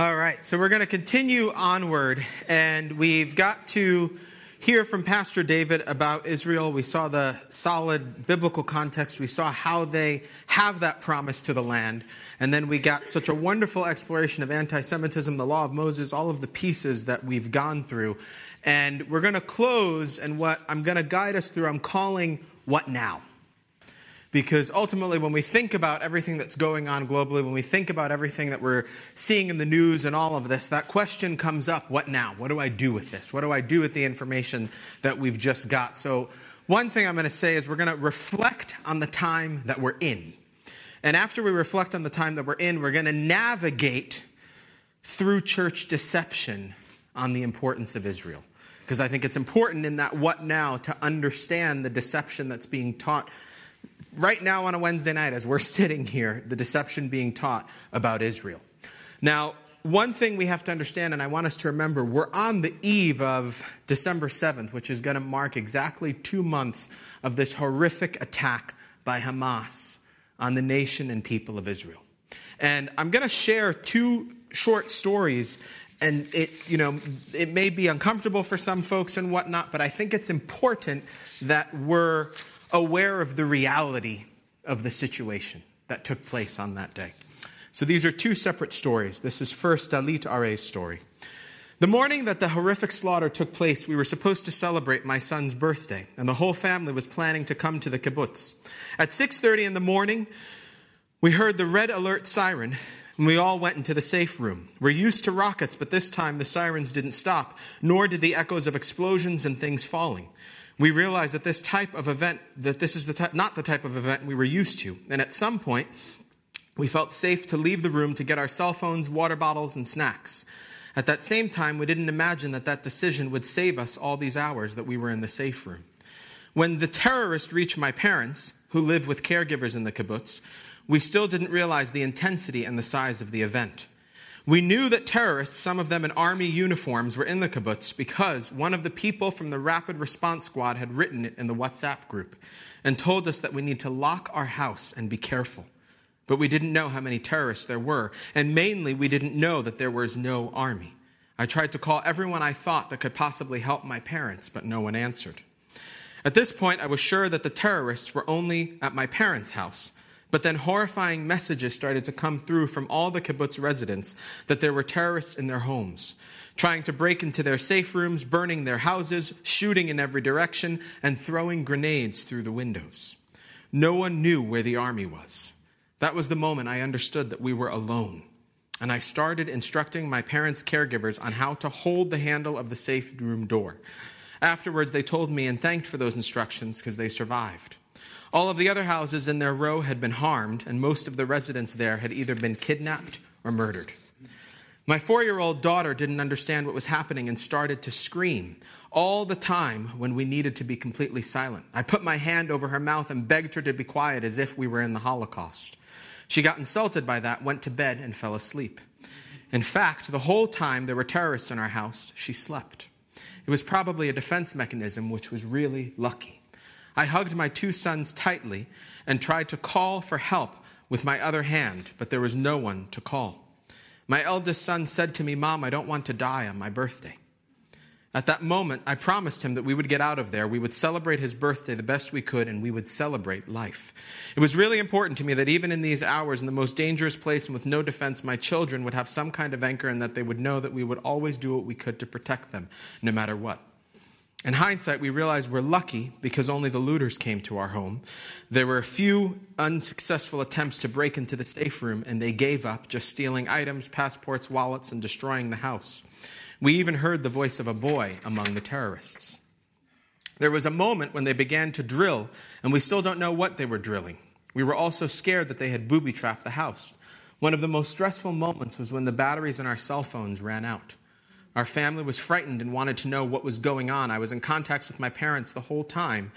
All right, so we're going to continue onward, and we've got to hear from Pastor David about Israel. We saw the solid biblical context, we saw how they have that promise to the land, and then we got such a wonderful exploration of anti Semitism, the law of Moses, all of the pieces that we've gone through. And we're going to close, and what I'm going to guide us through, I'm calling What Now? Because ultimately, when we think about everything that's going on globally, when we think about everything that we're seeing in the news and all of this, that question comes up what now? What do I do with this? What do I do with the information that we've just got? So, one thing I'm going to say is we're going to reflect on the time that we're in. And after we reflect on the time that we're in, we're going to navigate through church deception on the importance of Israel. Because I think it's important in that what now to understand the deception that's being taught right now on a Wednesday night as we're sitting here, the deception being taught about Israel. Now, one thing we have to understand, and I want us to remember, we're on the eve of December 7th, which is going to mark exactly two months of this horrific attack by Hamas on the nation and people of Israel. And I'm going to share two short stories and it you know it may be uncomfortable for some folks and whatnot but i think it's important that we're aware of the reality of the situation that took place on that day. So these are two separate stories. This is first Dalit Are's story. The morning that the horrific slaughter took place, we were supposed to celebrate my son's birthday, and the whole family was planning to come to the kibbutz. At 6:30 in the morning, we heard the red alert siren, and we all went into the safe room. We're used to rockets, but this time the sirens didn't stop, nor did the echoes of explosions and things falling we realize that this type of event, that this is the not the type of event we were used to. And at some point, we felt safe to leave the room to get our cell phones, water bottles, and snacks. At that same time, we didn't imagine that that decision would save us all these hours that we were in the safe room. When the terrorist reached my parents, who live with caregivers in the kibbutz, we still didn't realize the intensity and the size of the event. We knew that terrorists, some of them in army uniforms, were in the kibbutz because one of the people from the rapid response squad had written it in the WhatsApp group and told us that we need to lock our house and be careful. But we didn't know how many terrorists there were, and mainly we didn't know that there was no army. I tried to call everyone I thought that could possibly help my parents, but no one answered. At this point, I was sure that the terrorists were only at my parents' house but then horrifying messages started to come through from all the kibbutz residents that there were terrorists in their homes, trying to break into their safe rooms, burning their houses, shooting in every direction, and throwing grenades through the windows. No one knew where the army was. That was the moment I understood that we were alone. And I started instructing my parents' caregivers on how to hold the handle of the safe room door. Afterwards, they told me and thanked for those instructions because they survived. All of the other houses in their row had been harmed, and most of the residents there had either been kidnapped or murdered. My four year old daughter didn't understand what was happening and started to scream all the time when we needed to be completely silent. I put my hand over her mouth and begged her to be quiet as if we were in the Holocaust. She got insulted by that, went to bed, and fell asleep. In fact, the whole time there were terrorists in our house, she slept. It was probably a defense mechanism, which was really lucky. I hugged my two sons tightly and tried to call for help with my other hand, but there was no one to call. My eldest son said to me, Mom, I don't want to die on my birthday. At that moment, I promised him that we would get out of there, we would celebrate his birthday the best we could, and we would celebrate life. It was really important to me that even in these hours, in the most dangerous place and with no defense, my children would have some kind of anchor and that they would know that we would always do what we could to protect them, no matter what. In hindsight, we realize we're lucky because only the looters came to our home. There were a few unsuccessful attempts to break into the safe room, and they gave up, just stealing items, passports, wallets, and destroying the house. We even heard the voice of a boy among the terrorists. There was a moment when they began to drill, and we still don't know what they were drilling. We were also scared that they had booby trapped the house. One of the most stressful moments was when the batteries in our cell phones ran out. Our family was frightened and wanted to know what was going on. I was in contact with my parents the whole time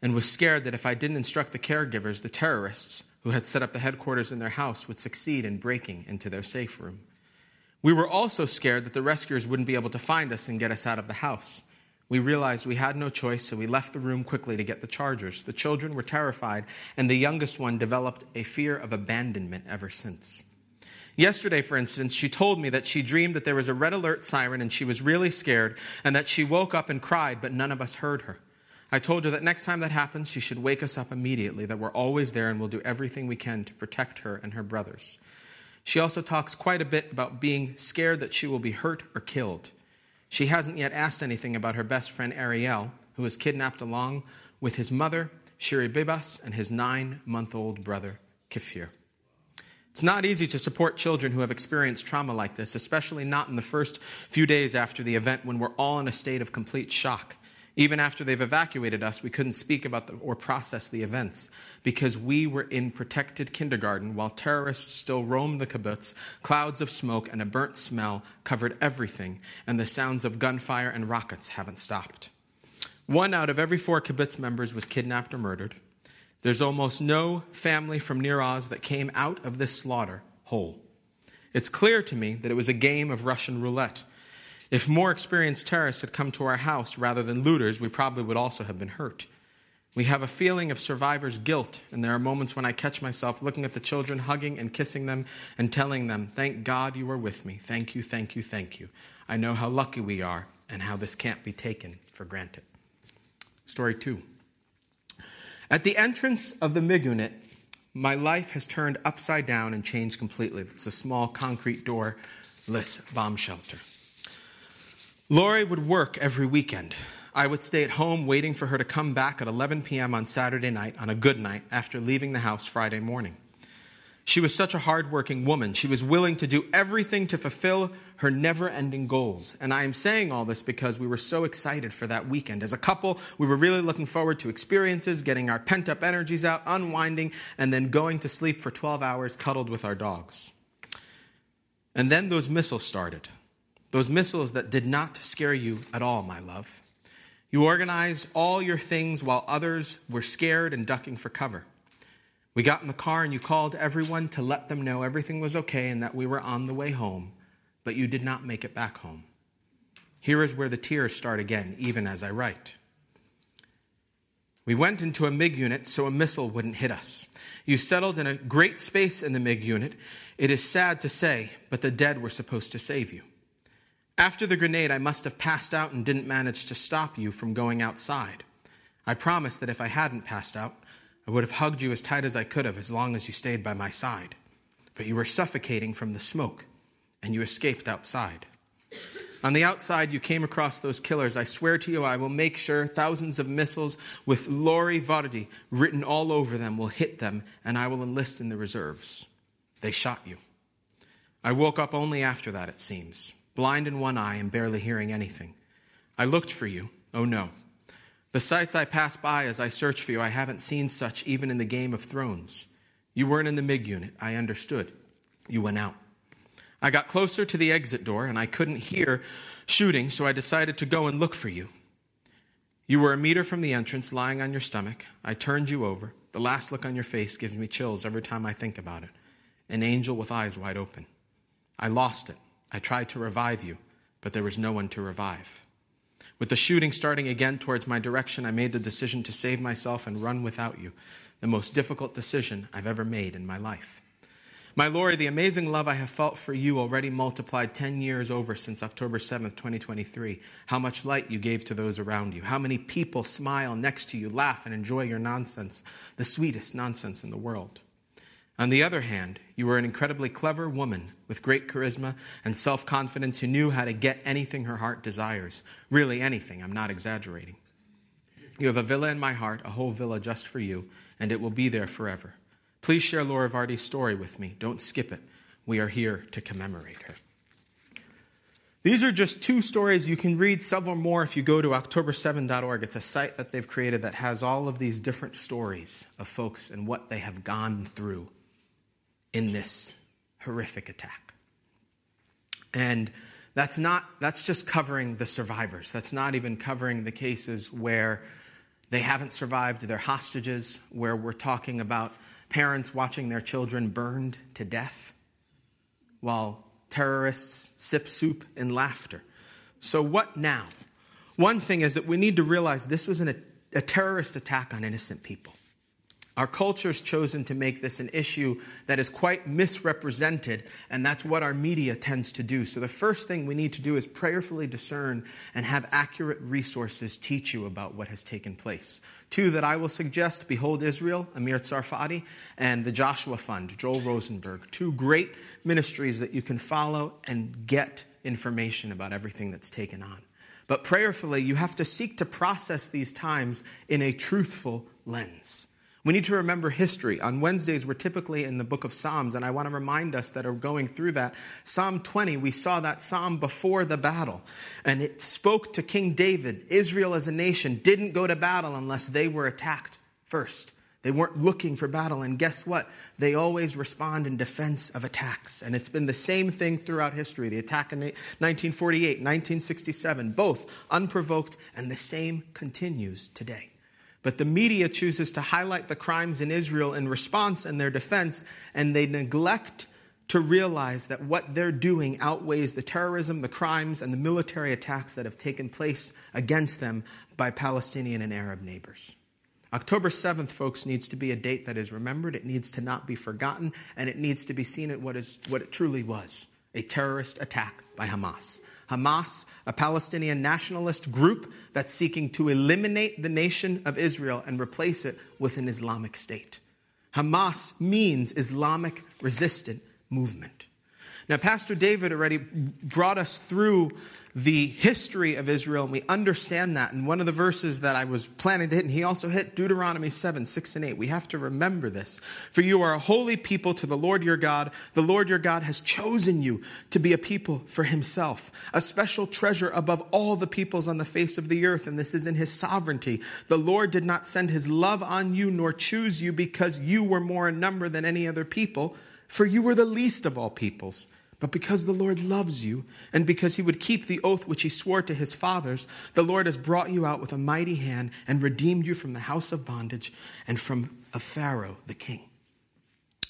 and was scared that if I didn't instruct the caregivers, the terrorists who had set up the headquarters in their house would succeed in breaking into their safe room. We were also scared that the rescuers wouldn't be able to find us and get us out of the house. We realized we had no choice, so we left the room quickly to get the chargers. The children were terrified, and the youngest one developed a fear of abandonment ever since. Yesterday, for instance, she told me that she dreamed that there was a red alert siren and she was really scared and that she woke up and cried, but none of us heard her. I told her that next time that happens, she should wake us up immediately, that we're always there and we'll do everything we can to protect her and her brothers. She also talks quite a bit about being scared that she will be hurt or killed. She hasn't yet asked anything about her best friend Ariel, who was kidnapped along with his mother, Shiri Bibas, and his nine month old brother, Kfir. It's not easy to support children who have experienced trauma like this, especially not in the first few days after the event when we're all in a state of complete shock. Even after they've evacuated us, we couldn't speak about the, or process the events because we were in protected kindergarten while terrorists still roamed the kibbutz. Clouds of smoke and a burnt smell covered everything, and the sounds of gunfire and rockets haven't stopped. One out of every four kibbutz members was kidnapped or murdered. There's almost no family from Nir Oz that came out of this slaughter whole. It's clear to me that it was a game of Russian roulette. If more experienced terrorists had come to our house rather than looters, we probably would also have been hurt. We have a feeling of survivor's guilt, and there are moments when I catch myself looking at the children, hugging and kissing them, and telling them, Thank God you were with me. Thank you, thank you, thank you. I know how lucky we are and how this can't be taken for granted. Story two. At the entrance of the Migunit, my life has turned upside down and changed completely. It's a small concrete doorless bomb shelter. Lori would work every weekend. I would stay at home waiting for her to come back at 11 p.m. on Saturday night on a good night after leaving the house Friday morning. She was such a hardworking woman. She was willing to do everything to fulfill her never ending goals. And I am saying all this because we were so excited for that weekend. As a couple, we were really looking forward to experiences, getting our pent up energies out, unwinding, and then going to sleep for 12 hours cuddled with our dogs. And then those missiles started. Those missiles that did not scare you at all, my love. You organized all your things while others were scared and ducking for cover. We got in the car and you called everyone to let them know everything was okay and that we were on the way home, but you did not make it back home. Here is where the tears start again, even as I write. We went into a migunit so a missile wouldn't hit us. You settled in a great space in the migunit. It is sad to say, but the dead were supposed to save you. After the grenade, I must have passed out and didn't manage to stop you from going outside. I promised that if I hadn't passed out, I would have hugged you as tight as I could have as long as you stayed by my side. But you were suffocating from the smoke, and you escaped outside. On the outside, you came across those killers. I swear to you, I will make sure thousands of missiles with Lori Vardy written all over them will hit them, and I will enlist in the reserves. They shot you. I woke up only after that, it seems, blind in one eye and barely hearing anything. I looked for you. Oh no. The sights I pass by as I search for you, I haven't seen such even in the Game of Thrones. You weren't in the migunit. I understood. You went out. I got closer to the exit door and I couldn't hear shooting, so I decided to go and look for you. You were a meter from the entrance, lying on your stomach. I turned you over. The last look on your face gives me chills every time I think about it. An angel with eyes wide open. I lost it. I tried to revive you, but there was no one to revive. With the shooting starting again towards my direction, I made the decision to save myself and run without you, the most difficult decision I've ever made in my life. My Lord, the amazing love I have felt for you already multiplied 10 years over since October 7th, 2023. How much light you gave to those around you. How many people smile next to you, laugh, and enjoy your nonsense, the sweetest nonsense in the world. On the other hand, you were an incredibly clever woman with great charisma and self confidence who knew how to get anything her heart desires. Really, anything. I'm not exaggerating. You have a villa in my heart, a whole villa just for you, and it will be there forever. Please share Laura Vardy's story with me. Don't skip it. We are here to commemorate her. These are just two stories. You can read several more if you go to October7.org. It's a site that they've created that has all of these different stories of folks and what they have gone through in this horrific attack. And that's not that's just covering the survivors. That's not even covering the cases where they haven't survived, they're hostages, where we're talking about parents watching their children burned to death while terrorists sip soup in laughter. So, what now? One thing is that we need to realize this was an, a terrorist attack on innocent people Our culture's chosen to make this an issue that is quite misrepresented, and that's what our media tends to do. So, the first thing we need to do is prayerfully discern and have accurate resources teach you about what has taken place. Two that I will suggest Behold Israel, Amir Tsarfati, and the Joshua Fund, Joel Rosenberg. Two great ministries that you can follow and get information about everything that's taken on. But prayerfully, you have to seek to process these times in a truthful lens. We need to remember history. On Wednesdays, we're typically in the book of Psalms, and I want to remind us that are going through that. Psalm 20, we saw that psalm before the battle, and it spoke to King David. Israel as a nation didn't go to battle unless they were attacked first. They weren't looking for battle, and guess what? They always respond in defense of attacks. And it's been the same thing throughout history the attack in 1948, 1967, both unprovoked, and the same continues today. But the media chooses to highlight the crimes in Israel in response and their defense, and they neglect to realize that what they're doing outweighs the terrorism, the crimes, and the military attacks that have taken place against them by Palestinian and Arab neighbors. October 7th, folks, needs to be a date that is remembered. It needs to not be forgotten, and it needs to be seen at what, is, what it truly was a terrorist attack by Hamas. Hamas, a Palestinian nationalist group that's seeking to eliminate the nation of Israel and replace it with an Islamic state. Hamas means Islamic resistant movement. Now, Pastor David already brought us through the history of Israel, and we understand that. And one of the verses that I was planning to hit, and he also hit Deuteronomy 7, 6, and 8. We have to remember this. For you are a holy people to the Lord your God. The Lord your God has chosen you to be a people for himself, a special treasure above all the peoples on the face of the earth, and this is in his sovereignty. The Lord did not send his love on you, nor choose you because you were more in number than any other people, for you were the least of all peoples. But because the Lord loves you, and because he would keep the oath which he swore to his fathers, the Lord has brought you out with a mighty hand and redeemed you from the house of bondage and from a Pharaoh the king.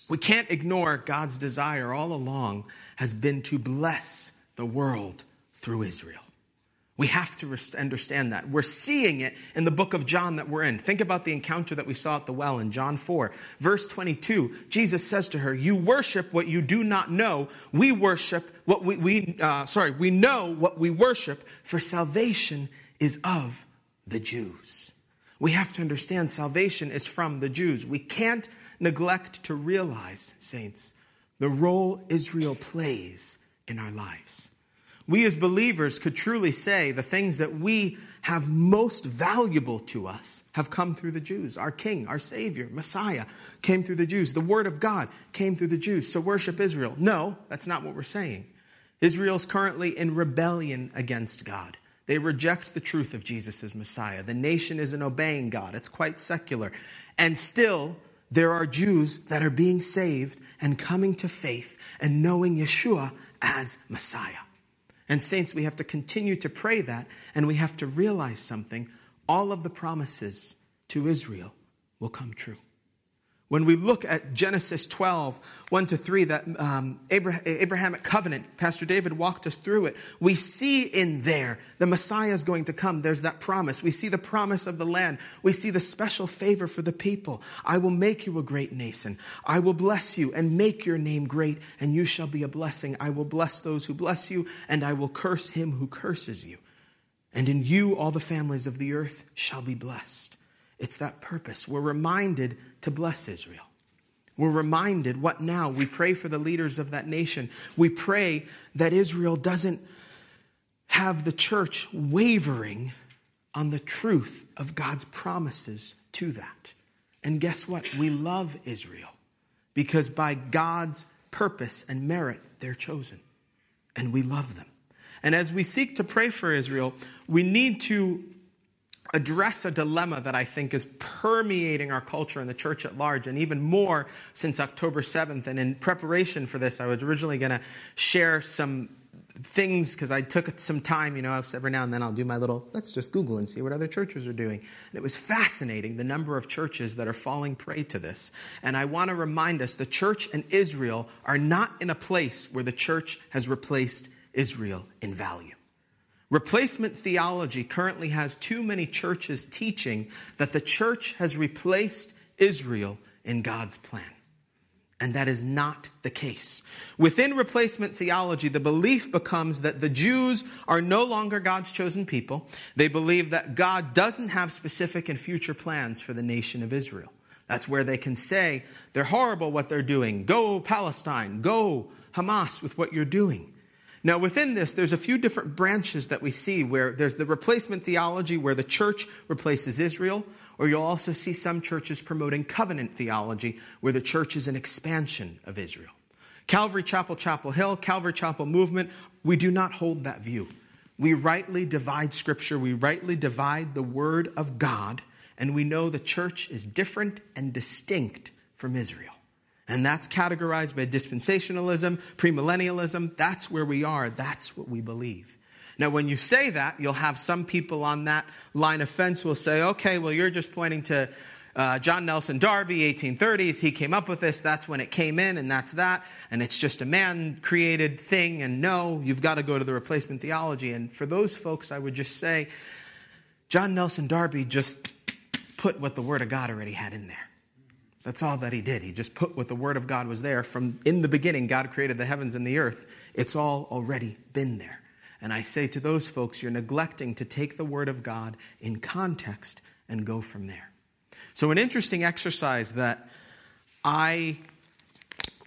We can't ignore God's desire all along has been to bless the world through Israel. We have to understand that. We're seeing it in the book of John that we're in. Think about the encounter that we saw at the well in John 4. Verse 22, Jesus says to her, You worship what you do not know. We worship what we, we uh, sorry, we know what we worship, for salvation is of the Jews. We have to understand salvation is from the Jews. We can't neglect to realize, saints, the role Israel plays in our lives we as believers could truly say the things that we have most valuable to us have come through the Jews. Our King, our Savior, Messiah came through the Jews. The Word of God came through the Jews. So worship Israel. No, that's not what we're saying. Israel's currently in rebellion against God. They reject the truth of Jesus as Messiah. The nation isn't obeying God, it's quite secular. And still, there are Jews that are being saved and coming to faith and knowing Yeshua as Messiah. And, saints, we have to continue to pray that, and we have to realize something. All of the promises to Israel will come true. When we look at Genesis 12, 1 to 3, that um, Abrahamic covenant, Pastor David walked us through it. We see in there the Messiah is going to come. There's that promise. We see the promise of the land. We see the special favor for the people. I will make you a great nation. I will bless you and make your name great, and you shall be a blessing. I will bless those who bless you, and I will curse him who curses you. And in you all the families of the earth shall be blessed. It's that purpose. We're reminded to bless Israel. We're reminded what now? We pray for the leaders of that nation. We pray that Israel doesn't have the church wavering on the truth of God's promises to that. And guess what? We love Israel because by God's purpose and merit, they're chosen. And we love them. And as we seek to pray for Israel, we need to address a dilemma that I think is permeating our culture and the church at large, and even more since October 7th. And in preparation for this, I was originally going to share some things because I took some time, you know, every now and then I'll do my little, let's just Google and see what other churches are doing. And it was fascinating the number of churches that are falling prey to this. And I want to remind us the church and Israel are not in a place where the church has replaced Israel in value. Replacement theology currently has too many churches teaching that the church has replaced Israel in God's plan. And that is not the case. Within replacement theology, the belief becomes that the Jews are no longer God's chosen people. They believe that God doesn't have specific and future plans for the nation of Israel. That's where they can say, they're horrible what they're doing. Go Palestine. Go Hamas with what you're doing. Now, within this, there's a few different branches that we see where there's the replacement theology where the church replaces Israel, or you'll also see some churches promoting covenant theology where the church is an expansion of Israel. Calvary Chapel, Chapel Hill, Calvary Chapel Movement, we do not hold that view. We rightly divide Scripture, we rightly divide the Word of God, and we know the church is different and distinct from Israel. And that's categorized by dispensationalism, premillennialism. That's where we are. That's what we believe. Now, when you say that, you'll have some people on that line of fence will say, okay, well, you're just pointing to uh, John Nelson Darby, 1830s. He came up with this. That's when it came in, and that's that. And it's just a man created thing. And no, you've got to go to the replacement theology. And for those folks, I would just say, John Nelson Darby just put what the Word of God already had in there. That's all that he did. He just put what the Word of God was there. From in the beginning, God created the heavens and the earth. It's all already been there. And I say to those folks, you're neglecting to take the Word of God in context and go from there. So, an interesting exercise that I,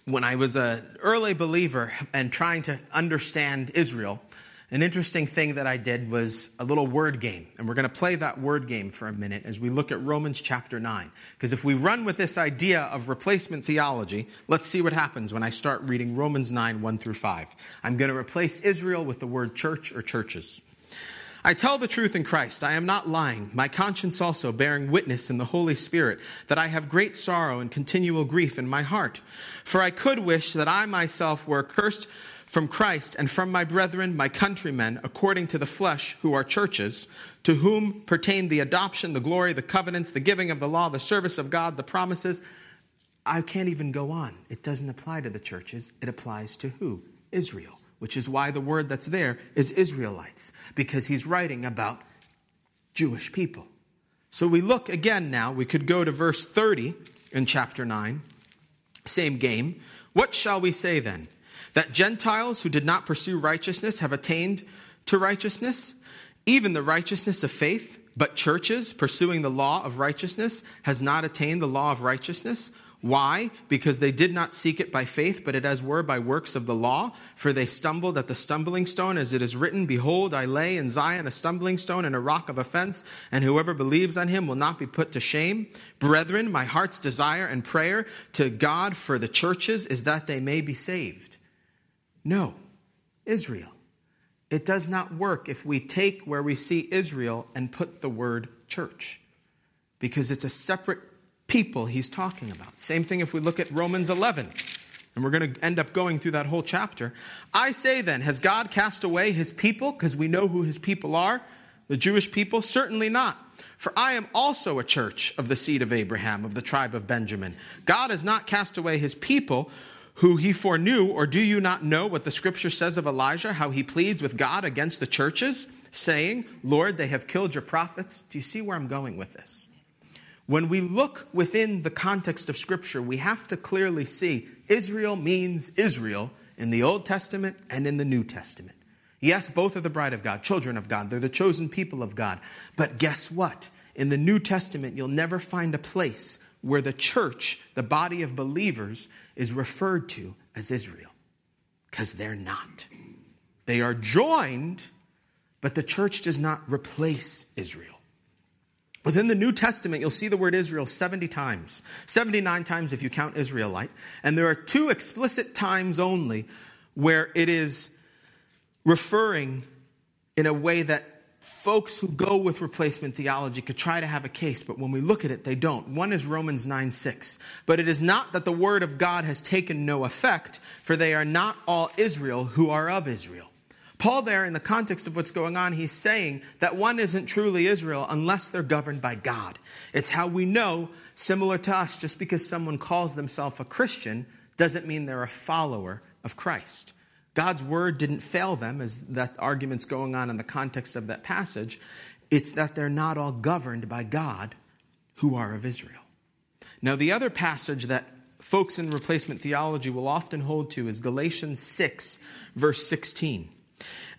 when I was an early believer and trying to understand Israel, an interesting thing that I did was a little word game. And we're going to play that word game for a minute as we look at Romans chapter 9. Because if we run with this idea of replacement theology, let's see what happens when I start reading Romans 9 1 through 5. I'm going to replace Israel with the word church or churches. I tell the truth in Christ. I am not lying. My conscience also bearing witness in the Holy Spirit that I have great sorrow and continual grief in my heart. For I could wish that I myself were accursed from Christ and from my brethren, my countrymen, according to the flesh, who are churches, to whom pertain the adoption, the glory, the covenants, the giving of the law, the service of God, the promises. I can't even go on. It doesn't apply to the churches. It applies to who? Israel, which is why the word that's there is Israelites, because he's writing about Jewish people. So we look again now, we could go to verse 30 in chapter 9, same game. What shall we say then? That Gentiles who did not pursue righteousness have attained to righteousness, even the righteousness of faith, but churches pursuing the law of righteousness has not attained the law of righteousness. Why? Because they did not seek it by faith, but it as were by works of the law. For they stumbled at the stumbling stone, as it is written, Behold, I lay in Zion a stumbling stone and a rock of offense, and whoever believes on him will not be put to shame. Brethren, my heart's desire and prayer to God for the churches is that they may be saved. No, Israel. It does not work if we take where we see Israel and put the word church, because it's a separate people he's talking about. Same thing if we look at Romans 11, and we're going to end up going through that whole chapter. I say then, has God cast away his people? Because we know who his people are, the Jewish people? Certainly not. For I am also a church of the seed of Abraham, of the tribe of Benjamin. God has not cast away his people who he foreknew, or do you not know what the scripture says of Elijah, how he pleads with God against the churches, saying, Lord, they have killed your prophets? Do you see where I'm going with this? When we look within the context of scripture, we have to clearly see Israel means Israel in the Old Testament and in the New Testament. Yes, both are the bride of God, children of God. They're the chosen people of God. But guess what? In the New Testament, you'll never find a place where the church, the body of believers, is referred to as Israel because they're not. They are joined, but the church does not replace Israel. Within the New Testament, you'll see the word Israel 70 times, 79 times if you count Israelite. And there are two explicit times only where it is referring in a way that folks who go with replacement theology could try to have a case, but when we look at it, they don't. One is Romans 9 6. But it is not that the word of God has taken no effect, for they are not all Israel who are of Israel. Paul, there, in the context of what's going on, he's saying that one isn't truly Israel unless they're governed by God. It's how we know, similar to us, just because someone calls themselves a Christian doesn't mean they're a follower of Christ. God's word didn't fail them, as that argument's going on in the context of that passage. It's that they're not all governed by God who are of Israel. Now, the other passage that folks in replacement theology will often hold to is Galatians 6, verse 16.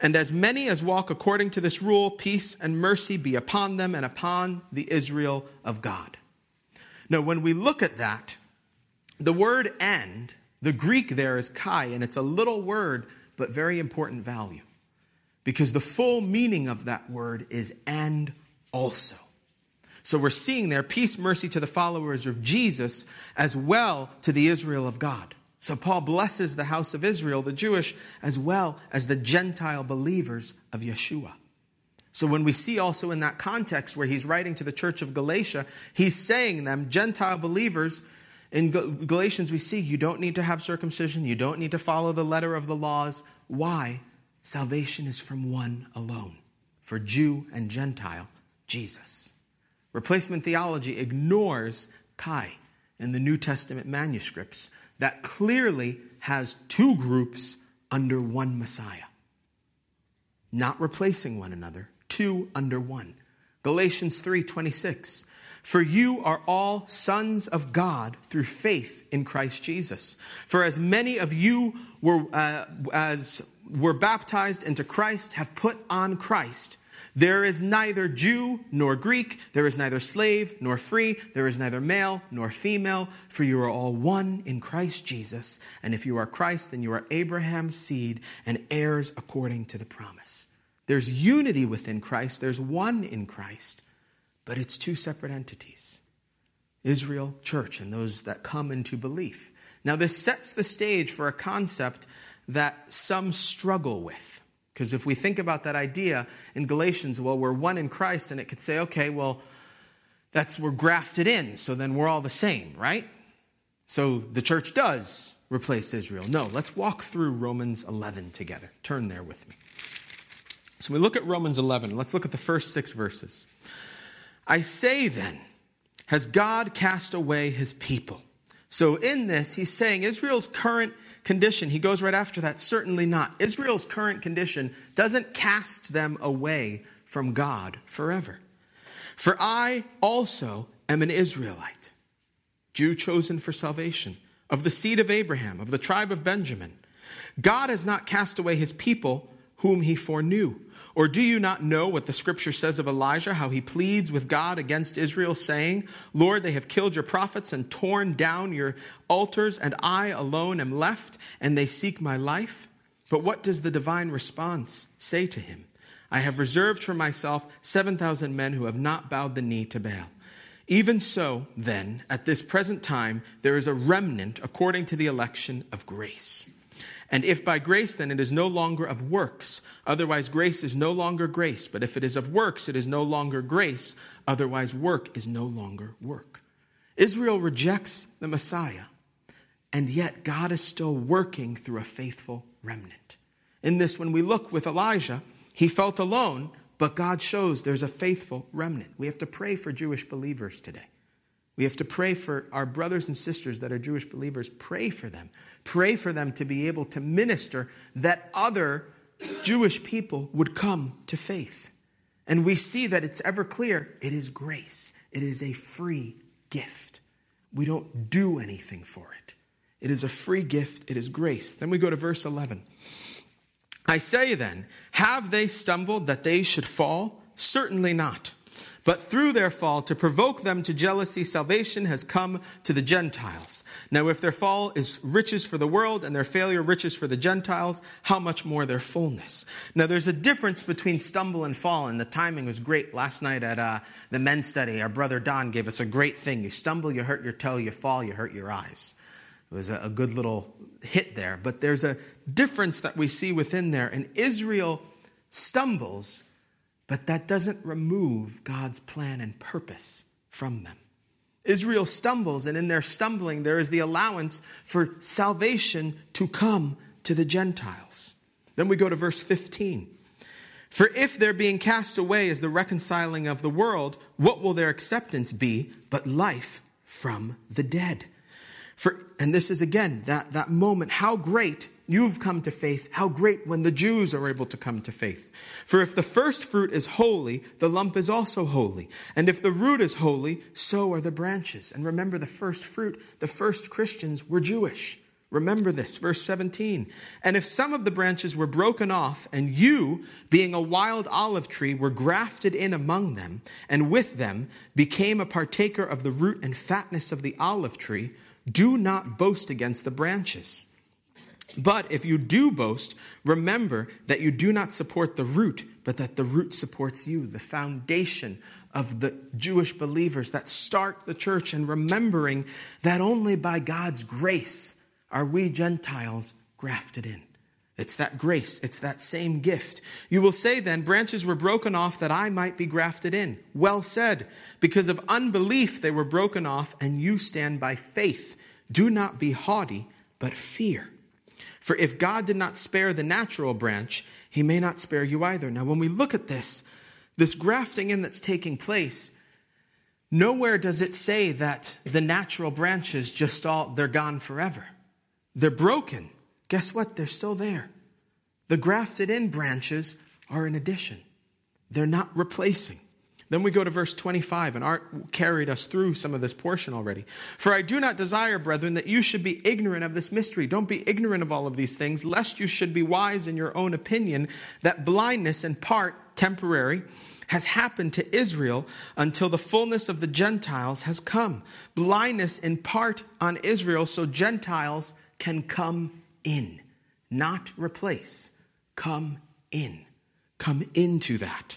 And as many as walk according to this rule, peace and mercy be upon them and upon the Israel of God. Now, when we look at that, the word and, the Greek there is kai, and it's a little word, but very important value. Because the full meaning of that word is and also. So we're seeing there peace, mercy to the followers of Jesus, as well to the Israel of God. So Paul blesses the house of Israel, the Jewish, as well as the Gentile believers of Yeshua. So when we see also in that context where he's writing to the church of Galatia, he's saying them, Gentile believers, in Galatians we see you don't need to have circumcision, you don't need to follow the letter of the laws. Why? Salvation is from one alone, for Jew and Gentile, Jesus. Replacement theology ignores Kai in the New Testament manuscripts that clearly has two groups under one Messiah. Not replacing one another, two under one. Galatians 3:26 For you are all sons of God through faith in Christ Jesus. For as many of you were uh, as were baptized into Christ have put on Christ. There is neither Jew nor Greek, there is neither slave nor free, there is neither male nor female, for you are all one in Christ Jesus. And if you are Christ, then you are Abraham's seed and heirs according to the promise. There's unity within Christ, there's one in Christ, but it's two separate entities Israel, church, and those that come into belief. Now, this sets the stage for a concept that some struggle with. Because if we think about that idea in Galatians, well, we're one in Christ, and it could say, okay, well, that's we're grafted in, so then we're all the same, right? So the church does replace Israel. No, let's walk through Romans 11 together. Turn there with me. So we look at Romans 11. Let's look at the first six verses. I say then, has God cast away his people? So in this, he's saying Israel's current condition, he goes right after that, certainly not. Israel's current condition doesn't cast them away from God forever. For I also am an Israelite, Jew chosen for salvation, of the seed of Abraham, of the tribe of Benjamin. God has not cast away his people whom he foreknew. Or do you not know what the scripture says of Elijah, how he pleads with God against Israel, saying, Lord, they have killed your prophets and torn down your altars, and I alone am left, and they seek my life? But what does the divine response say to him? I have reserved for myself 7,000 men who have not bowed the knee to Baal. Even so, then, at this present time, there is a remnant according to the election of grace. And if by grace, then it is no longer of works. Otherwise, grace is no longer grace. But if it is of works, it is no longer grace. Otherwise, work is no longer work. Israel rejects the Messiah, and yet God is still working through a faithful remnant. In this, when we look with Elijah, he felt alone, but God shows there's a faithful remnant. We have to pray for Jewish believers today. We have to pray for our brothers and sisters that are Jewish believers. Pray for them. Pray for them to be able to minister that other Jewish people would come to faith. And we see that it's ever clear it is grace, it is a free gift. We don't do anything for it. It is a free gift, it is grace. Then we go to verse 11. I say then, have they stumbled that they should fall? Certainly not. But through their fall, to provoke them to jealousy, salvation has come to the Gentiles. Now, if their fall is riches for the world and their failure riches for the Gentiles, how much more their fullness? Now, there's a difference between stumble and fall, and the timing was great. Last night at uh, the men's study, our brother Don gave us a great thing. You stumble, you hurt your toe, you fall, you hurt your eyes. It was a good little hit there. But there's a difference that we see within there. And Israel stumbles but that doesn't remove God's plan and purpose from them. Israel stumbles, and in their stumbling, there is the allowance for salvation to come to the Gentiles. Then we go to verse 15. For if their being cast away is the reconciling of the world, what will their acceptance be but life from the dead? For, and this is again that, that moment. How great you've come to faith, how great when the Jews are able to come to faith. For if the first fruit is holy, the lump is also holy. And if the root is holy, so are the branches. And remember, the first fruit, the first Christians were Jewish. Remember this, verse 17. And if some of the branches were broken off, and you, being a wild olive tree, were grafted in among them, and with them became a partaker of the root and fatness of the olive tree, do not boast against the branches. But if you do boast, remember that you do not support the root, but that the root supports you, the foundation of the Jewish believers that start the church, and remembering that only by God's grace are we Gentiles grafted in. It's that grace, it's that same gift. You will say then, branches were broken off that I might be grafted in. Well said. Because of unbelief they were broken off, and you stand by faith. Do not be haughty, but fear. For if God did not spare the natural branch, he may not spare you either. Now, when we look at this, this grafting in that's taking place, nowhere does it say that the natural branches just all, they're gone forever. They're broken. Guess what? They're still there. The grafted in branches are an addition, they're not replacing. Then we go to verse 25, and Art carried us through some of this portion already. For I do not desire, brethren, that you should be ignorant of this mystery. Don't be ignorant of all of these things, lest you should be wise in your own opinion, that blindness in part, temporary, has happened to Israel until the fullness of the Gentiles has come. Blindness in part on Israel, so Gentiles can come in, not replace. Come in. Come into that.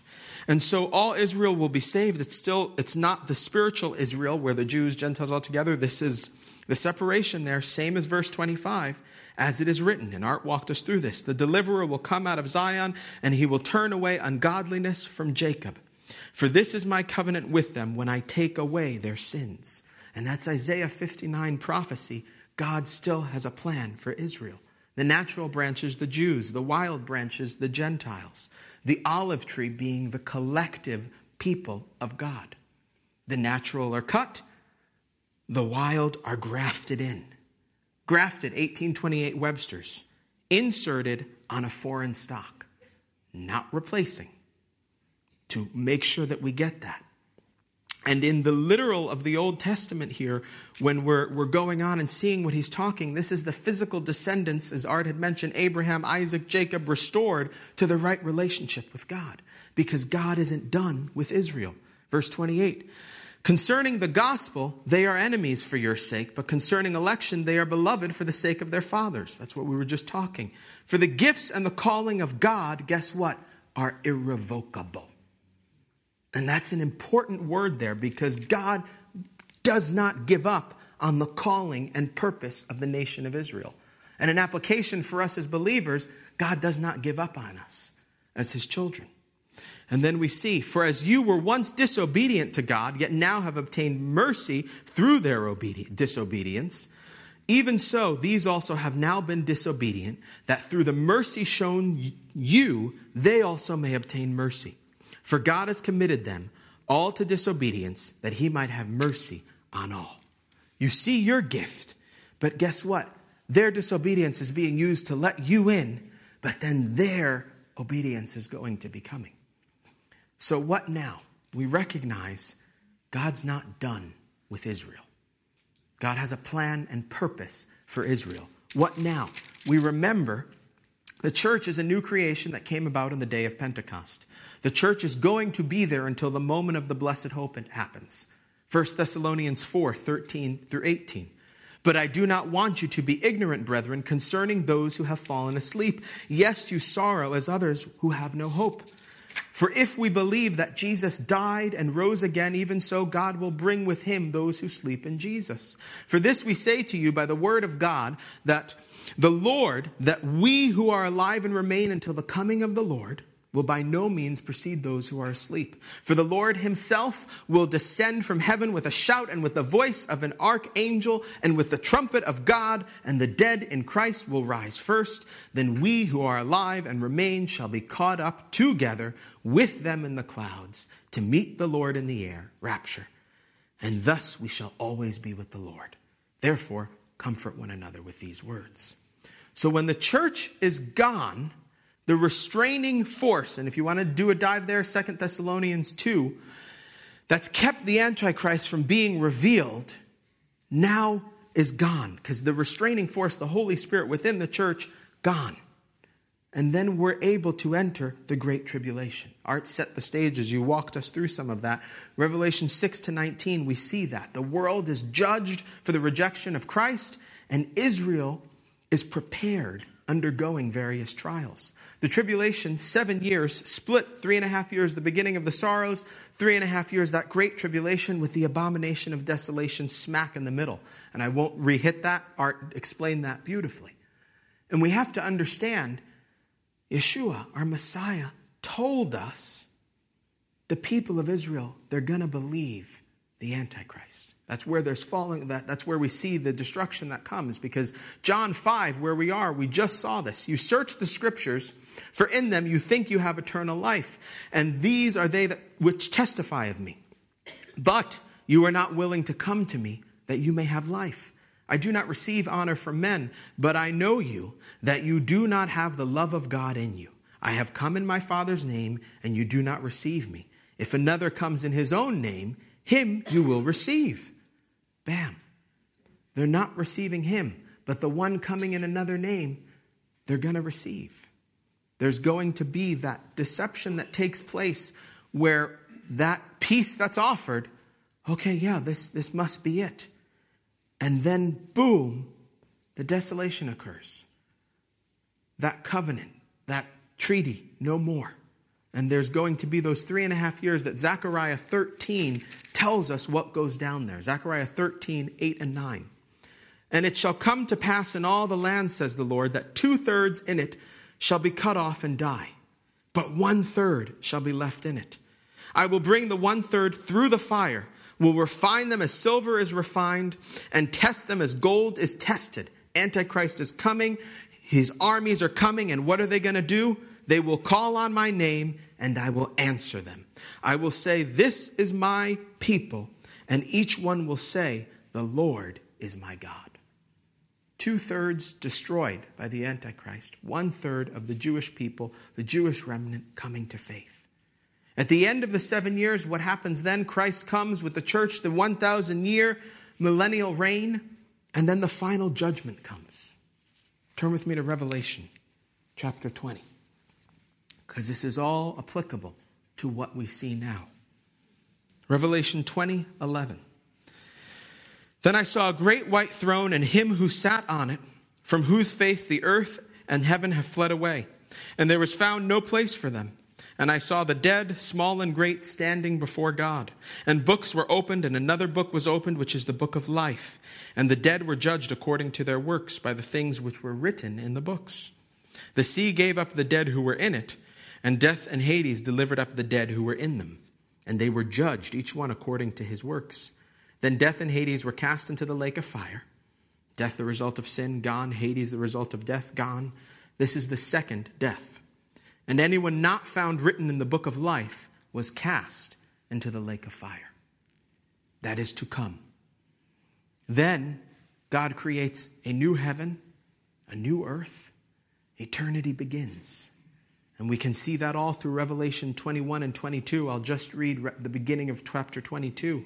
And so all Israel will be saved. It's still, it's not the spiritual Israel where the Jews, Gentiles all together. This is the separation there, same as verse 25, as it is written. And Art walked us through this. The deliverer will come out of Zion, and he will turn away ungodliness from Jacob. For this is my covenant with them when I take away their sins. And that's Isaiah 59 prophecy. God still has a plan for Israel. The natural branches, the Jews, the wild branches, the Gentiles the olive tree being the collective people of God. The natural are cut, the wild are grafted in. Grafted, 1828 Webster's, inserted on a foreign stock, not replacing, to make sure that we get that. And in the literal of the Old Testament here, when we're, we're going on and seeing what he's talking, this is the physical descendants, as Art had mentioned, Abraham, Isaac, Jacob, restored to the right relationship with God, because God isn't done with Israel. Verse 28 Concerning the gospel, they are enemies for your sake, but concerning election, they are beloved for the sake of their fathers. That's what we were just talking. For the gifts and the calling of God, guess what? Are irrevocable. And that's an important word there because God does not give up on the calling and purpose of the nation of Israel. And an application for us as believers, God does not give up on us as his children. And then we see, for as you were once disobedient to God, yet now have obtained mercy through their disobedience, even so, these also have now been disobedient, that through the mercy shown you, they also may obtain mercy. For God has committed them all to disobedience that he might have mercy on all. You see your gift, but guess what? Their disobedience is being used to let you in, but then their obedience is going to be coming. So, what now? We recognize God's not done with Israel. God has a plan and purpose for Israel. What now? We remember the church is a new creation that came about in the day of Pentecost. The church is going to be there until the moment of the blessed hope happens. 1 Thessalonians 4 13 through 18. But I do not want you to be ignorant, brethren, concerning those who have fallen asleep. Yes, you sorrow as others who have no hope. For if we believe that Jesus died and rose again, even so God will bring with him those who sleep in Jesus. For this we say to you by the word of God, that the Lord, that we who are alive and remain until the coming of the Lord, will by no means precede those who are asleep. For the Lord himself will descend from heaven with a shout and with the voice of an archangel and with the trumpet of God, and the dead in Christ will rise first. Then we who are alive and remain shall be caught up together with them in the clouds to meet the Lord in the air, rapture. And thus we shall always be with the Lord. Therefore, comfort one another with these words. So when the church is gone, the restraining force, and if you want to do a dive there, Second Thessalonians 2, that's kept the Antichrist from being revealed, now is gone. Because the restraining force, the Holy Spirit within the church, gone. And then we're able to enter the Great Tribulation. Art set the stage as you walked us through some of that. Revelation 6 to 19, we see that. The world is judged for the rejection of Christ, and Israel is prepared, undergoing various trials. The tribulation, seven years, split three and a half years, the beginning of the sorrows, three and a half years, that great tribulation with the abomination of desolation smack in the middle. And I won't re-hit that. Art explained that beautifully. And we have to understand Yeshua, our Messiah, told us the people of Israel, they're going to believe the Antichrist. That's where there's falling, that, that's where we see the destruction that comes. Because John 5, where we are, we just saw this. You search the scriptures, for in them you think you have eternal life, and these are they that which testify of me. But you are not willing to come to me that you may have life. I do not receive honor from men, but I know you, that you do not have the love of God in you. I have come in my Father's name, and you do not receive me. If another comes in his own name, him you will receive. Bam. They're not receiving him, but the one coming in another name, they're going to receive. There's going to be that deception that takes place where that peace that's offered, okay, yeah, this, this must be it. And then, boom, the desolation occurs. That covenant, that treaty, no more. And there's going to be those three and a half years that Zechariah 13 tells us what goes down there. Zechariah 13, 8 and 9. And it shall come to pass in all the land, says the Lord, that two thirds in it shall be cut off and die, but one third shall be left in it. I will bring the one third through the fire, will refine them as silver is refined, and test them as gold is tested. Antichrist is coming, his armies are coming, and what are they going to do? They will call on my name, and I will answer them. I will say, This is my people, and each one will say, The Lord is my God. Two thirds destroyed by the Antichrist, one third of the Jewish people, the Jewish remnant, coming to faith. At the end of the seven years, what happens then? Christ comes with the church, the 1,000 year millennial reign, and then the final judgment comes. Turn with me to Revelation chapter 20, because this is all applicable to what we see now. Revelation 20 11. Then I saw a great white throne and him who sat on it, from whose face the earth and heaven have fled away, and there was found no place for them. And I saw the dead, small and great, standing before God. And books were opened, and another book was opened, which is the book of life. And the dead were judged according to their works by the things which were written in the books. The sea gave up the dead who were in it and death and Hades delivered up the dead who were in them, and they were judged, each one according to his works. Then death and Hades were cast into the lake of fire. Death, the result of sin, gone. Hades, the result of death, gone. This is the second death. And anyone not found written in the book of life was cast into the lake of fire. That is to come. Then God creates a new heaven, a new earth. Eternity begins. And we can see that all through Revelation 21 and 22. I'll just read the beginning of chapter 22.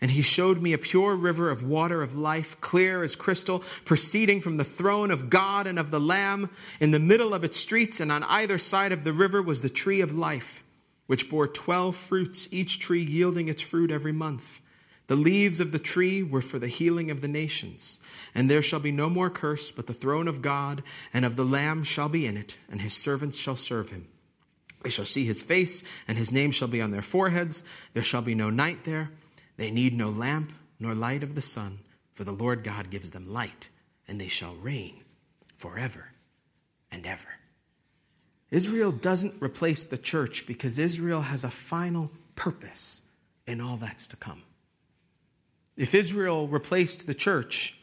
And he showed me a pure river of water of life, clear as crystal, proceeding from the throne of God and of the Lamb. In the middle of its streets and on either side of the river was the tree of life, which bore twelve fruits, each tree yielding its fruit every month. The leaves of the tree were for the healing of the nations. And there shall be no more curse, but the throne of God and of the Lamb shall be in it, and his servants shall serve him. They shall see his face, and his name shall be on their foreheads. There shall be no night there. They need no lamp nor light of the sun, for the Lord God gives them light, and they shall reign forever and ever. Israel doesn't replace the church because Israel has a final purpose in all that's to come. If Israel replaced the church,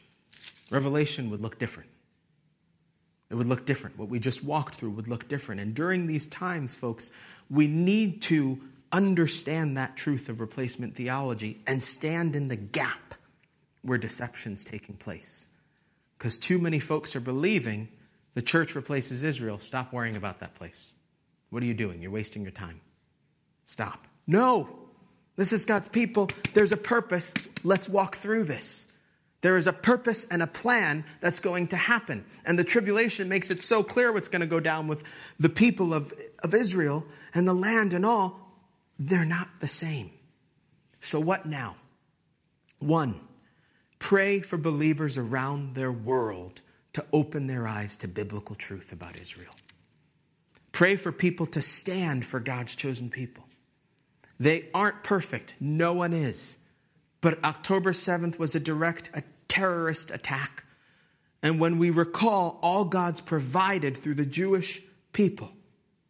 Revelation would look different. It would look different. What we just walked through would look different. And during these times, folks, we need to understand that truth of replacement theology and stand in the gap where deception's taking place. because too many folks are believing the church replaces Israel. Stop worrying about that place. What are you doing? You're wasting your time. Stop. No, this is God's people. There's a purpose. Let's walk through this. There is a purpose and a plan that's going to happen. And the tribulation makes it so clear what's going to go down with the people of, of Israel and the land and all. They're not the same. So, what now? One, pray for believers around their world to open their eyes to biblical truth about Israel. Pray for people to stand for God's chosen people. They aren't perfect, no one is. But October 7th was a direct a terrorist attack. And when we recall all God's provided through the Jewish people,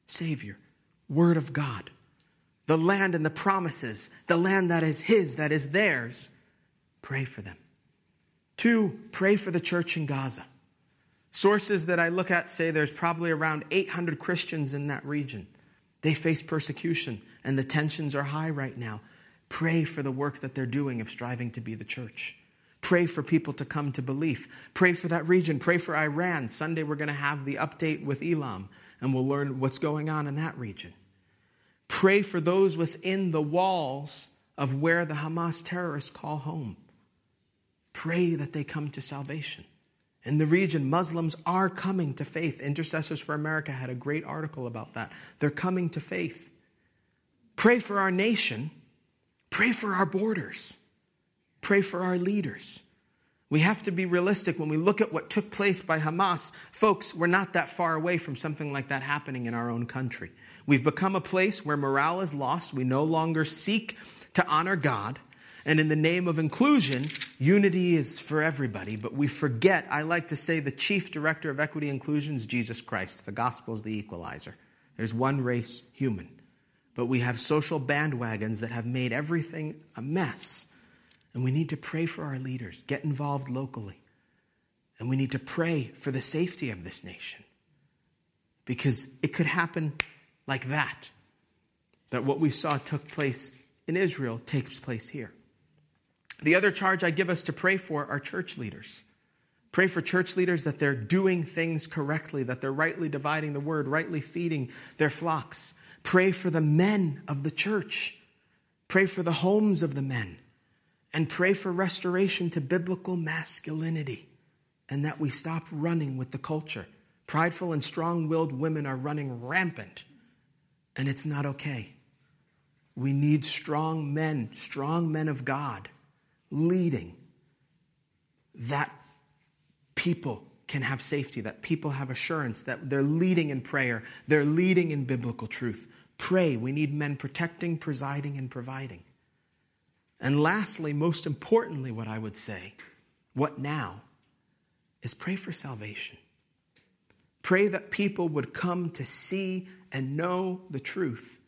Savior, Word of God, the land and the promises, the land that is His, that is theirs, pray for them. Two, pray for the church in Gaza. Sources that I look at say there's probably around 800 Christians in that region. They face persecution, and the tensions are high right now. Pray for the work that they're doing of striving to be the church. Pray for people to come to belief. Pray for that region. Pray for Iran. Sunday, we're going to have the update with Elam, and we'll learn what's going on in that region. Pray for those within the walls of where the Hamas terrorists call home. Pray that they come to salvation. In the region, Muslims are coming to faith. Intercessors for America had a great article about that. They're coming to faith. Pray for our nation. Pray for our borders. Pray for our leaders. We have to be realistic when we look at what took place by Hamas. Folks, we're not that far away from something like that happening in our own country. We've become a place where morale is lost. We no longer seek to honor God. And in the name of inclusion, unity is for everybody. But we forget, I like to say, the chief director of equity inclusion is Jesus Christ. The gospel is the equalizer. There's one race, human. But we have social bandwagons that have made everything a mess. And we need to pray for our leaders, get involved locally. And we need to pray for the safety of this nation. Because it could happen like that. That what we saw took place in Israel takes place here. The other charge I give us to pray for are church leaders. Pray for church leaders that they're doing things correctly, that they're rightly dividing the word, rightly feeding their flocks. Pray for the men of the church. Pray for the homes of the men. And pray for restoration to biblical masculinity and that we stop running with the culture. Prideful and strong willed women are running rampant, and it's not okay. We need strong men, strong men of God leading, that people can have safety, that people have assurance, that they're leading in prayer, they're leading in biblical truth. Pray. We need men protecting, presiding, and providing. And lastly, most importantly, what I would say, what now, is pray for salvation. Pray that people would come to see and know the truth.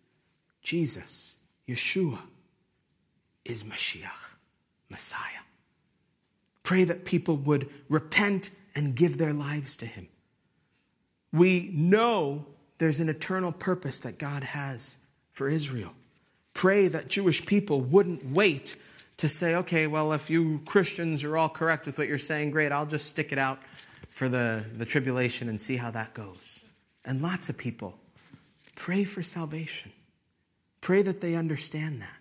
Jesus, Yeshua, is Mashiach. Messiah. Pray that people would repent and give their lives to him. We know there's an eternal purpose that God has for Israel. Pray that Jewish people wouldn't wait to say, okay, well, if you Christians are all correct with what you're saying, great, I'll just stick it out for the, the tribulation and see how that goes. And lots of people pray for salvation. Pray that they understand that.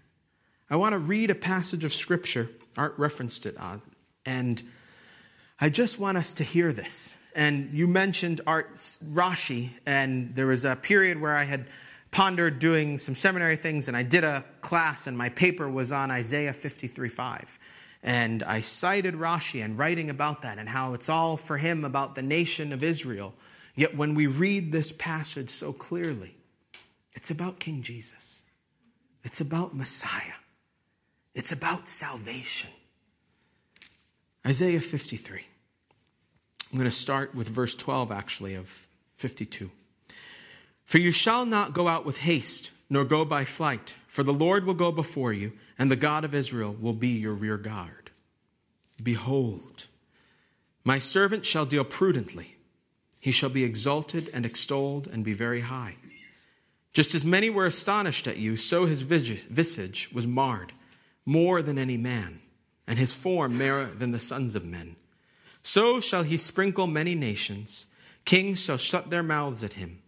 I want to read a passage of scripture Art referenced it, uh, and I just want us to hear this. And you mentioned Art Rashi, and there was a period where I had pondered doing some seminary things, and I did a class, and my paper was on Isaiah 53:5. And I cited Rashi and writing about that and how it's all for him about the nation of Israel. Yet when we read this passage so clearly, it's about King Jesus. It's about Messiah. It's about salvation. Isaiah 53. I'm going to start with verse 12, actually, of 52. For you shall not go out with haste, nor go by flight, for the Lord will go before you, and the God of Israel will be your rear guard. Behold, my servant shall deal prudently. He shall be exalted and extolled and be very high. Just as many were astonished at you, so his visage was marred more than any man, and his form more than the sons of men. So shall he sprinkle many nations. Kings shall shut their mouths at him.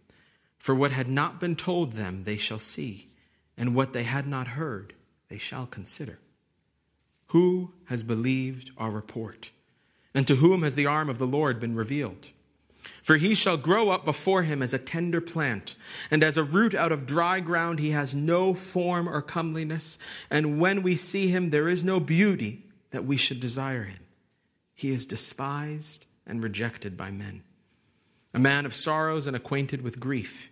For what had not been told them, they shall see, and what they had not heard, they shall consider. Who has believed our report? And to whom has the arm of the Lord been revealed? For he shall grow up before him as a tender plant, and as a root out of dry ground, he has no form or comeliness. And when we see him, there is no beauty that we should desire him. He is despised and rejected by men, a man of sorrows and acquainted with grief.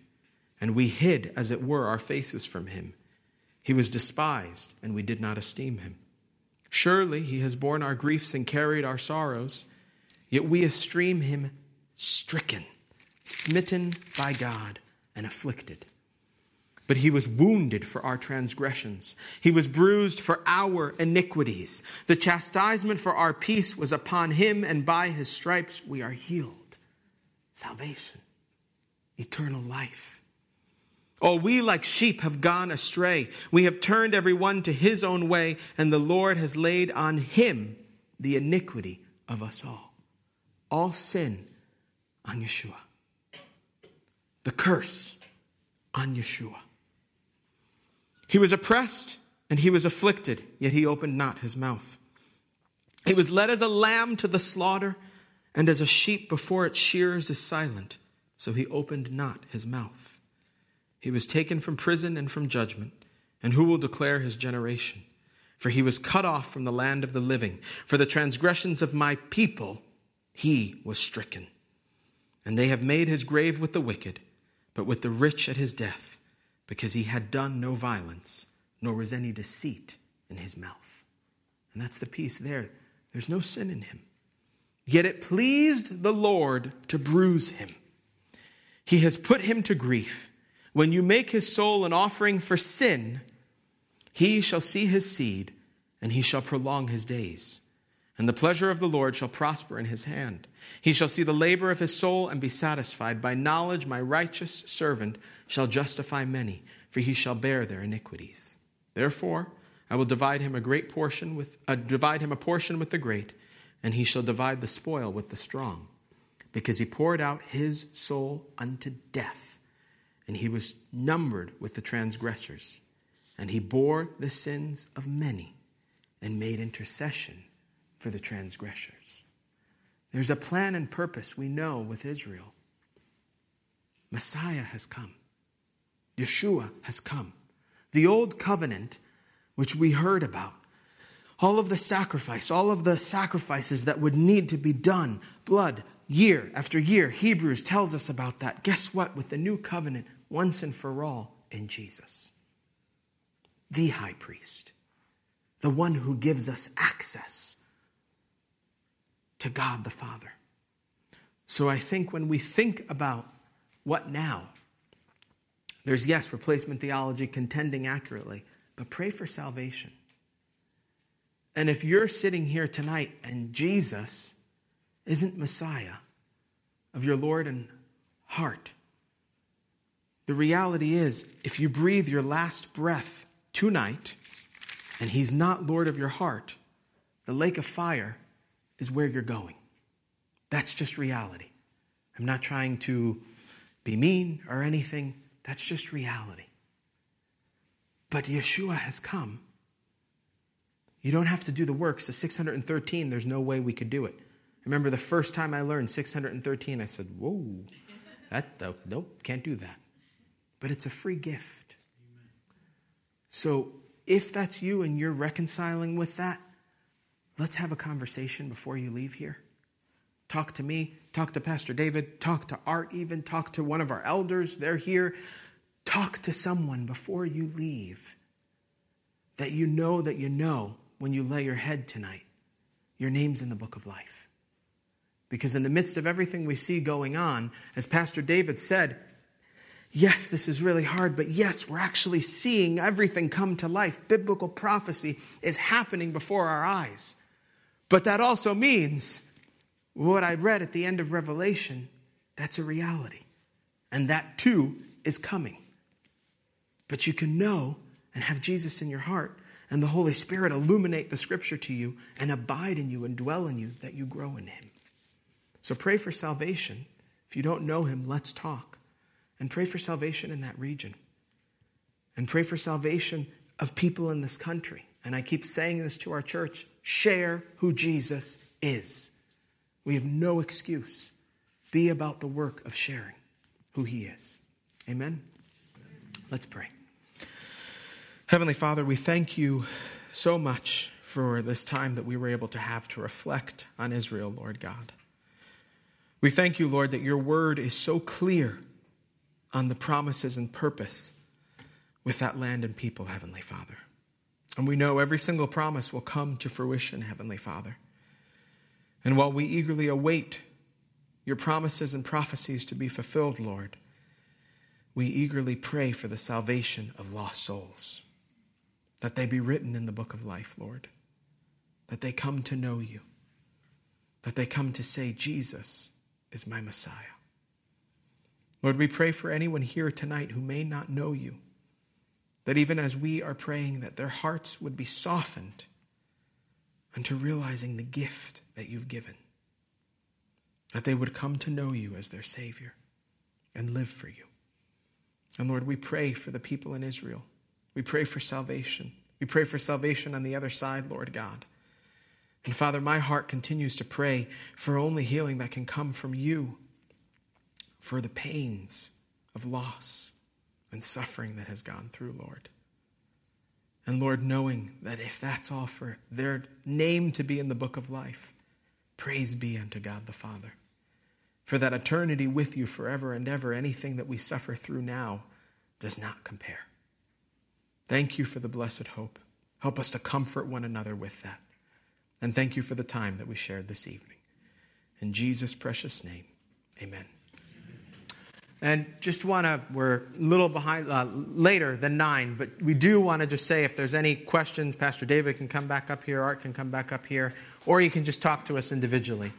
And we hid, as it were, our faces from him. He was despised, and we did not esteem him. Surely he has borne our griefs and carried our sorrows, yet we esteem him stricken, smitten by God, and afflicted. But he was wounded for our transgressions. He was bruised for our iniquities. The chastisement for our peace was upon him, and by his stripes we are healed. Salvation, eternal life. Oh, we like sheep have gone astray. We have turned every one to his own way, and the Lord has laid on him the iniquity of us all. All sin on Yeshua. The curse on Yeshua. He was oppressed and he was afflicted, yet he opened not his mouth. He was led as a lamb to the slaughter, and as a sheep before its shearers is silent, so he opened not his mouth. He was taken from prison and from judgment, and who will declare his generation? For he was cut off from the land of the living. For the transgressions of my people he was stricken. And they have made his grave with the wicked, but with the rich at his death because he had done no violence, nor was any deceit in his mouth. And that's the piece there. There's no sin in him. Yet it pleased the Lord to bruise him. He has put him to grief. When you make his soul an offering for sin, he shall see his seed, and he shall prolong his days. And the pleasure of the Lord shall prosper in his hand. He shall see the labor of his soul and be satisfied. By knowledge, my righteous servant shall justify many, for he shall bear their iniquities. Therefore, I will divide him a great portion with uh, divide him a portion with the great, and he shall divide the spoil with the strong, because he poured out his soul unto death, and he was numbered with the transgressors, and he bore the sins of many, and made intercession for the transgressors. There's a plan and purpose we know with Israel. Messiah has come. Yeshua has come. The old covenant, which we heard about, all of the sacrifice, all of the sacrifices that would need to be done, blood, year after year. Hebrews tells us about that. Guess what? With the new covenant, once and for all, in Jesus, the high priest, the one who gives us access to God the Father. So I think when we think about what now, there's, yes, replacement theology contending accurately, but pray for salvation. And if you're sitting here tonight and Jesus isn't Messiah of your Lord and heart, the reality is if you breathe your last breath tonight and He's not Lord of your heart, the lake of fire is where you're going. That's just reality. I'm not trying to be mean or anything. That's just reality. But Yeshua has come. You don't have to do the works. The 613, there's no way we could do it. I remember the first time I learned 613, I said, Whoa, that, nope, can't do that. But it's a free gift. So if that's you and you're reconciling with that, let's have a conversation before you leave here. Talk to me, talk to Pastor David, talk to Art, even talk to one of our elders. They're here. Talk to someone before you leave that you know that you know when you lay your head tonight. Your name's in the book of life. Because in the midst of everything we see going on, as Pastor David said, yes, this is really hard, but yes, we're actually seeing everything come to life. Biblical prophecy is happening before our eyes. But that also means what I read at the end of Revelation, that's a reality. And that too is coming. But you can know and have Jesus in your heart and the Holy Spirit illuminate the scripture to you and abide in you and dwell in you that you grow in Him. So pray for salvation. If you don't know him, let's talk. And pray for salvation in that region. And pray for salvation of people in this country. And I keep saying this to our church share who Jesus is. We have no excuse. Be about the work of sharing who he is. Amen? Let's pray. Heavenly Father, we thank you so much for this time that we were able to have to reflect on Israel, Lord God. We thank you, Lord, that your word is so clear on the promises and purpose with that land and people, Heavenly Father. And we know every single promise will come to fruition, Heavenly Father. And while we eagerly await your promises and prophecies to be fulfilled, Lord, we eagerly pray for the salvation of lost souls, that they be written in the book of life, Lord, that they come to know you, that they come to say, Jesus is my Messiah. Lord, we pray for anyone here tonight who may not know you, that even as we are praying, that their hearts would be softened unto realizing the gift that you've given, that they would come to know you as their Savior and live for you. And Lord, we pray for the people in Israel. We pray for salvation. We pray for salvation on the other side, Lord God. And Father, my heart continues to pray for only healing that can come from you, for the pains of loss and suffering that has gone through, Lord. And Lord, knowing that if that's all for their name to be in the book of life, praise be unto God the Father. For that eternity with you forever and ever, anything that we suffer through now does not compare. Thank you for the blessed hope. Help us to comfort one another with that. And thank you for the time that we shared this evening. In Jesus' precious name, amen. And just want to, we're a little behind, uh, later than nine, but we do want to just say if there's any questions, Pastor David can come back up here, Art can come back up here, or you can just talk to us individually.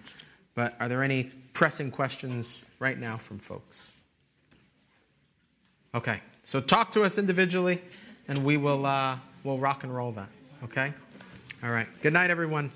But are there any pressing questions right now from folks? Okay, so talk to us individually, and we will uh, we'll rock and roll that. Okay? All right. Good night, everyone.